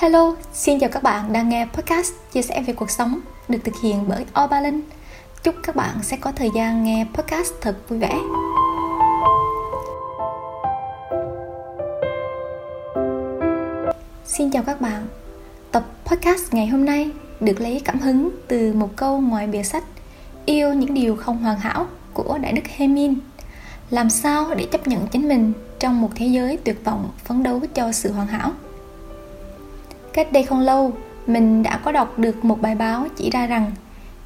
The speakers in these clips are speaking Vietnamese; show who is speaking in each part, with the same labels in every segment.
Speaker 1: Hello, xin chào các bạn đang nghe podcast chia sẻ về cuộc sống được thực hiện bởi Oba Linh. Chúc các bạn sẽ có thời gian nghe podcast thật vui vẻ. Xin chào các bạn. Tập podcast ngày hôm nay được lấy cảm hứng từ một câu ngoài bìa sách Yêu những điều không hoàn hảo của Đại đức Hemin. Làm sao để chấp nhận chính mình trong một thế giới tuyệt vọng phấn đấu cho sự hoàn hảo? Cách đây không lâu, mình đã có đọc được một bài báo chỉ ra rằng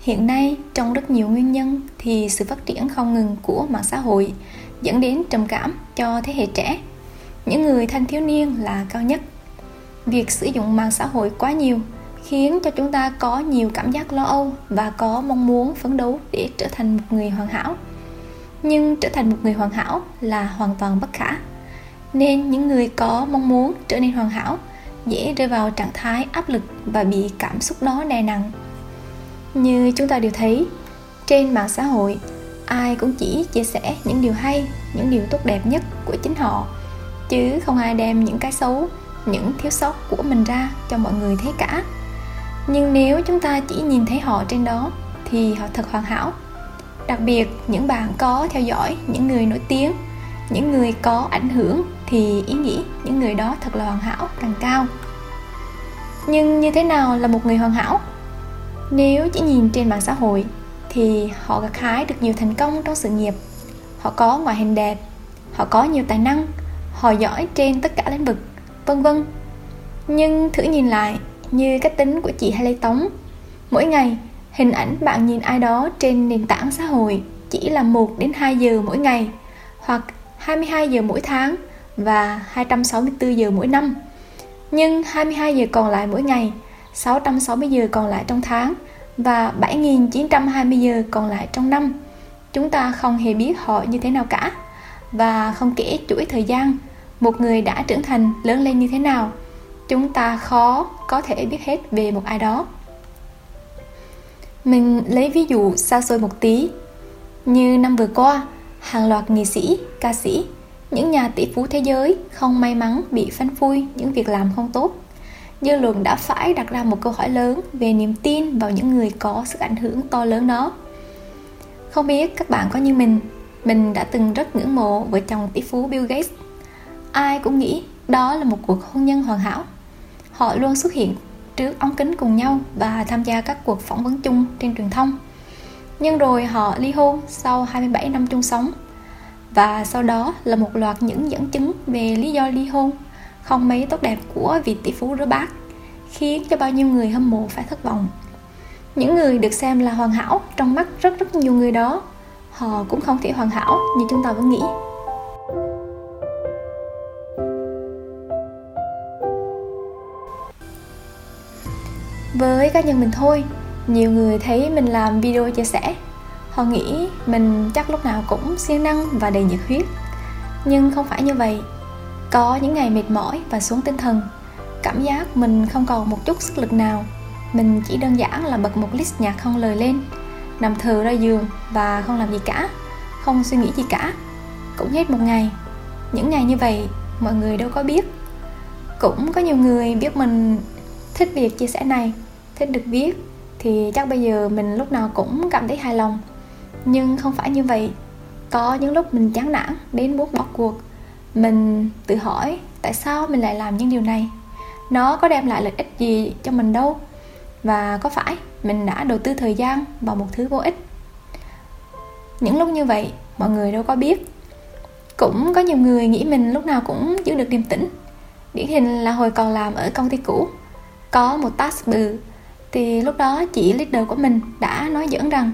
Speaker 1: hiện nay trong rất nhiều nguyên nhân thì sự phát triển không ngừng của mạng xã hội dẫn đến trầm cảm cho thế hệ trẻ. Những người thanh thiếu niên là cao nhất. Việc sử dụng mạng xã hội quá nhiều khiến cho chúng ta có nhiều cảm giác lo âu và có mong muốn phấn đấu để trở thành một người hoàn hảo. Nhưng trở thành một người hoàn hảo là hoàn toàn bất khả. Nên những người có mong muốn trở nên hoàn hảo dễ rơi vào trạng thái áp lực và bị cảm xúc đó đè nặng. Như chúng ta đều thấy, trên mạng xã hội, ai cũng chỉ chia sẻ những điều hay, những điều tốt đẹp nhất của chính họ, chứ không ai đem những cái xấu, những thiếu sót của mình ra cho mọi người thấy cả. Nhưng nếu chúng ta chỉ nhìn thấy họ trên đó, thì họ thật hoàn hảo. Đặc biệt, những bạn có theo dõi những người nổi tiếng những người có ảnh hưởng thì ý nghĩ những người đó thật là hoàn hảo, càng cao. Nhưng như thế nào là một người hoàn hảo? Nếu chỉ nhìn trên mạng xã hội, thì họ gặt hái được nhiều thành công trong sự nghiệp. Họ có ngoại hình đẹp, họ có nhiều tài năng, họ giỏi trên tất cả lĩnh vực, vân vân. Nhưng thử nhìn lại, như cách tính của chị Hay Lê Tống, mỗi ngày, hình ảnh bạn nhìn ai đó trên nền tảng xã hội chỉ là 1 đến 2 giờ mỗi ngày, hoặc 22 giờ mỗi tháng và 264 giờ mỗi năm. Nhưng 22 giờ còn lại mỗi ngày, 660 giờ còn lại trong tháng và 7.920 giờ còn lại trong năm. Chúng ta không hề biết họ như thế nào cả và không kể chuỗi thời gian một người đã trưởng thành lớn lên như thế nào chúng ta khó có thể biết hết về một ai đó mình lấy ví dụ xa xôi một tí như năm vừa qua hàng loạt nghệ sĩ, ca sĩ, những nhà tỷ phú thế giới không may mắn bị phanh phui những việc làm không tốt. Dư luận đã phải đặt ra một câu hỏi lớn về niềm tin vào những người có sức ảnh hưởng to lớn đó. Không biết các bạn có như mình mình đã từng rất ngưỡng mộ vợ chồng tỷ phú Bill Gates. Ai cũng nghĩ đó là một cuộc hôn nhân hoàn hảo. Họ luôn xuất hiện trước ống kính cùng nhau và tham gia các cuộc phỏng vấn chung trên truyền thông nhưng rồi họ ly hôn sau 27 năm chung sống. Và sau đó là một loạt những dẫn chứng về lý do ly hôn không mấy tốt đẹp của vị tỷ phú rửa bát khiến cho bao nhiêu người hâm mộ phải thất vọng. Những người được xem là hoàn hảo trong mắt rất rất nhiều người đó, họ cũng không thể hoàn hảo như chúng ta vẫn nghĩ. Với cá nhân mình thôi nhiều người thấy mình làm video chia sẻ. Họ nghĩ mình chắc lúc nào cũng siêng năng và đầy nhiệt huyết. Nhưng không phải như vậy. Có những ngày mệt mỏi và xuống tinh thần. Cảm giác mình không còn một chút sức lực nào. Mình chỉ đơn giản là bật một list nhạc không lời lên, nằm thờ ra giường và không làm gì cả, không suy nghĩ gì cả. Cũng hết một ngày. Những ngày như vậy, mọi người đâu có biết. Cũng có nhiều người biết mình thích việc chia sẻ này, thích được viết thì chắc bây giờ mình lúc nào cũng cảm thấy hài lòng. Nhưng không phải như vậy. Có những lúc mình chán nản đến muốn bỏ cuộc. Mình tự hỏi tại sao mình lại làm những điều này? Nó có đem lại lợi ích gì cho mình đâu? Và có phải mình đã đầu tư thời gian vào một thứ vô ích? Những lúc như vậy, mọi người đâu có biết. Cũng có nhiều người nghĩ mình lúc nào cũng giữ được điềm tĩnh điển hình là hồi còn làm ở công ty cũ. Có một task bự thì lúc đó chị leader của mình đã nói dẫn rằng,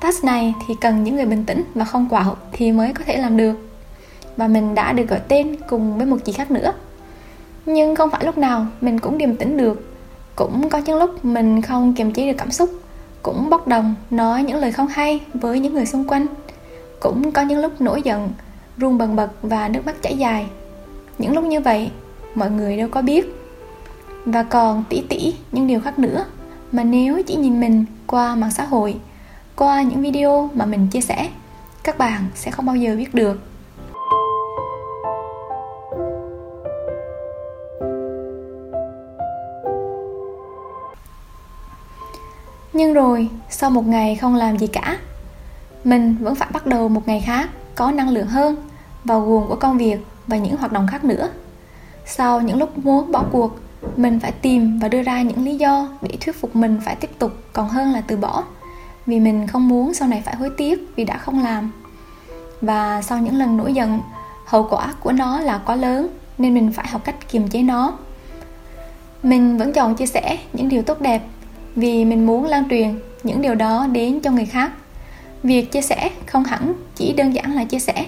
Speaker 1: task này thì cần những người bình tĩnh và không quạo thì mới có thể làm được. Và mình đã được gọi tên cùng với một chị khác nữa. Nhưng không phải lúc nào mình cũng điềm tĩnh được. Cũng có những lúc mình không kiềm chế được cảm xúc, cũng bốc đồng nói những lời không hay với những người xung quanh. Cũng có những lúc nổi giận, run bần bật và nước mắt chảy dài. Những lúc như vậy, mọi người đâu có biết. Và còn tỉ tỉ những điều khác nữa mà nếu chỉ nhìn mình qua mạng xã hội, qua những video mà mình chia sẻ, các bạn sẽ không bao giờ biết được. Nhưng rồi, sau một ngày không làm gì cả, mình vẫn phải bắt đầu một ngày khác có năng lượng hơn vào guồng của công việc và những hoạt động khác nữa. Sau những lúc muốn bỏ cuộc mình phải tìm và đưa ra những lý do để thuyết phục mình phải tiếp tục, còn hơn là từ bỏ. Vì mình không muốn sau này phải hối tiếc vì đã không làm. Và sau những lần nổi giận, hậu quả của nó là quá lớn, nên mình phải học cách kiềm chế nó. Mình vẫn chọn chia sẻ những điều tốt đẹp vì mình muốn lan truyền những điều đó đến cho người khác. Việc chia sẻ không hẳn chỉ đơn giản là chia sẻ,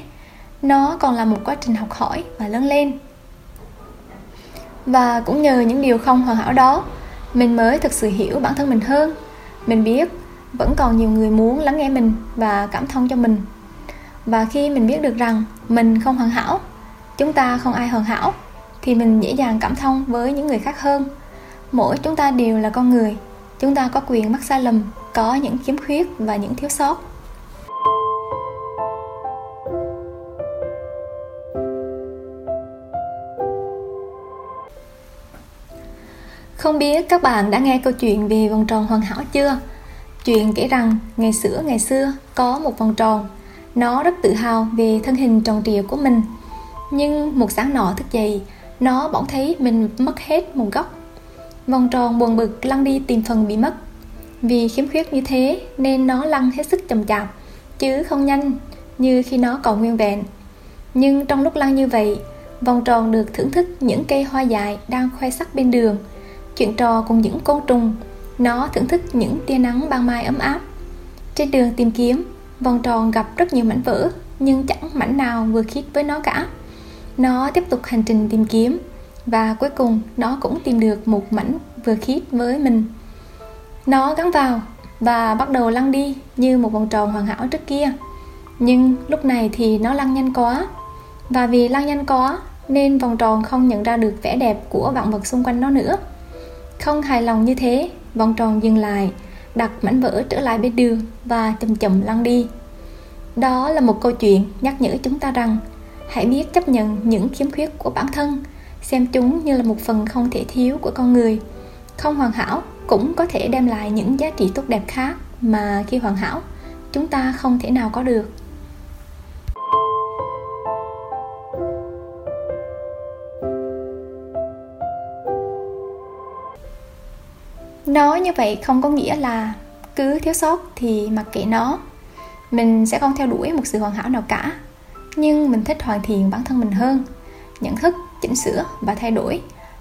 Speaker 1: nó còn là một quá trình học hỏi và lớn lên và cũng nhờ những điều không hoàn hảo đó, mình mới thực sự hiểu bản thân mình hơn. Mình biết vẫn còn nhiều người muốn lắng nghe mình và cảm thông cho mình. Và khi mình biết được rằng mình không hoàn hảo, chúng ta không ai hoàn hảo, thì mình dễ dàng cảm thông với những người khác hơn. Mỗi chúng ta đều là con người, chúng ta có quyền mắc sai lầm, có những khiếm khuyết và những thiếu sót. Không biết các bạn đã nghe câu chuyện về vòng tròn hoàn hảo chưa? Chuyện kể rằng ngày xưa ngày xưa có một vòng tròn. Nó rất tự hào về thân hình tròn trịa của mình. Nhưng một sáng nọ thức dậy, Nó bỗng thấy mình mất hết một góc. Vòng tròn buồn bực lăn đi tìm phần bị mất. Vì khiếm khuyết như thế nên nó lăn hết sức chậm chạp, Chứ không nhanh như khi nó còn nguyên vẹn. Nhưng trong lúc lăn như vậy, Vòng tròn được thưởng thức những cây hoa dại đang khoe sắc bên đường chuyện trò cùng những côn trùng, nó thưởng thức những tia nắng ban mai ấm áp. Trên đường tìm kiếm, vòng tròn gặp rất nhiều mảnh vỡ, nhưng chẳng mảnh nào vừa khít với nó cả. Nó tiếp tục hành trình tìm kiếm, và cuối cùng nó cũng tìm được một mảnh vừa khít với mình. Nó gắn vào và bắt đầu lăn đi như một vòng tròn hoàn hảo trước kia. Nhưng lúc này thì nó lăn nhanh quá. Và vì lăn nhanh quá, nên vòng tròn không nhận ra được vẻ đẹp của vạn vật xung quanh nó nữa không hài lòng như thế, vòng tròn dừng lại, đặt mảnh vỡ trở lại bên đường và chậm chậm lăn đi. Đó là một câu chuyện nhắc nhở chúng ta rằng hãy biết chấp nhận những khiếm khuyết của bản thân, xem chúng như là một phần không thể thiếu của con người. Không hoàn hảo cũng có thể đem lại những giá trị tốt đẹp khác mà khi hoàn hảo chúng ta không thể nào có được. Nói như vậy không có nghĩa là cứ thiếu sót thì mặc kệ nó. Mình sẽ không theo đuổi một sự hoàn hảo nào cả. Nhưng mình thích hoàn thiện bản thân mình hơn. Nhận thức, chỉnh sửa và thay đổi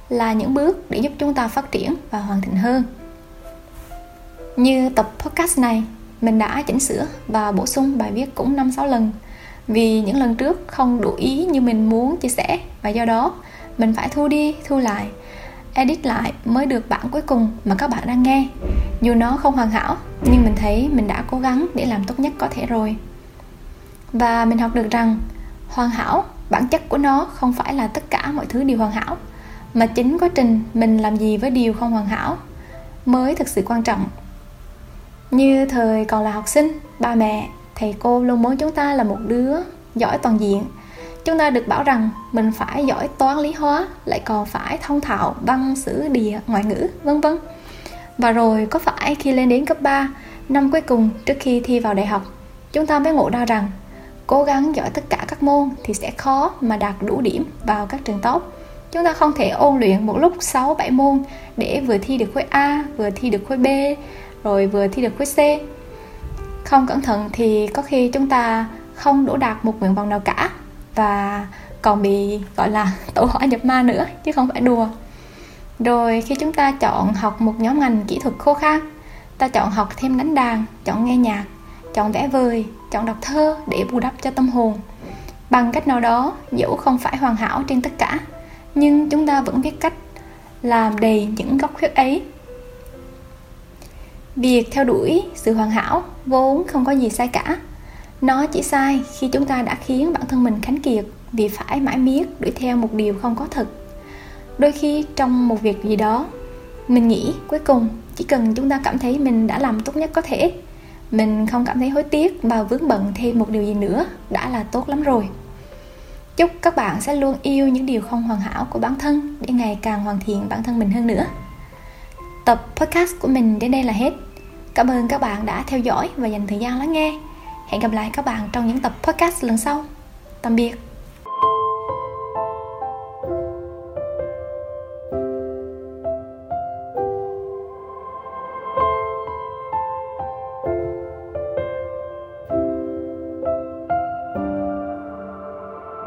Speaker 1: là những bước để giúp chúng ta phát triển và hoàn thiện hơn. Như tập podcast này, mình đã chỉnh sửa và bổ sung bài viết cũng 5-6 lần. Vì những lần trước không đủ ý như mình muốn chia sẻ và do đó, mình phải thu đi, thu lại edit lại mới được bản cuối cùng mà các bạn đang nghe. Dù nó không hoàn hảo, nhưng mình thấy mình đã cố gắng để làm tốt nhất có thể rồi. Và mình học được rằng, hoàn hảo, bản chất của nó không phải là tất cả mọi thứ đều hoàn hảo, mà chính quá trình mình làm gì với điều không hoàn hảo mới thực sự quan trọng. Như thời còn là học sinh, ba mẹ, thầy cô luôn muốn chúng ta là một đứa giỏi toàn diện chúng ta được bảo rằng mình phải giỏi toán lý hóa lại còn phải thông thạo văn sử địa ngoại ngữ vân vân. Và rồi có phải khi lên đến cấp 3 năm cuối cùng trước khi thi vào đại học chúng ta mới ngộ ra rằng cố gắng giỏi tất cả các môn thì sẽ khó mà đạt đủ điểm vào các trường top chúng ta không thể ôn luyện một lúc 6 7 môn để vừa thi được khối A, vừa thi được khối B, rồi vừa thi được khối C. Không cẩn thận thì có khi chúng ta không đổ đạt một nguyện vọng nào cả và còn bị, gọi là, tổ hỏa nhập ma nữa, chứ không phải đùa. Rồi khi chúng ta chọn học một nhóm ngành kỹ thuật khô khan, ta chọn học thêm đánh đàn, chọn nghe nhạc, chọn vẽ vời, chọn đọc thơ để bù đắp cho tâm hồn. Bằng cách nào đó, dẫu không phải hoàn hảo trên tất cả, nhưng chúng ta vẫn biết cách làm đầy những góc khuyết ấy. Việc theo đuổi sự hoàn hảo vốn không có gì sai cả nó chỉ sai khi chúng ta đã khiến bản thân mình khánh kiệt vì phải mãi miết đuổi theo một điều không có thật. Đôi khi trong một việc gì đó, mình nghĩ cuối cùng chỉ cần chúng ta cảm thấy mình đã làm tốt nhất có thể. Mình không cảm thấy hối tiếc và vướng bận thêm một điều gì nữa đã là tốt lắm rồi. Chúc các bạn sẽ luôn yêu những điều không hoàn hảo của bản thân để ngày càng hoàn thiện bản thân mình hơn nữa. Tập podcast của mình đến đây là hết. Cảm ơn các bạn đã theo dõi và dành thời gian lắng nghe. Hẹn gặp lại các bạn trong những tập podcast lần sau. Tạm biệt.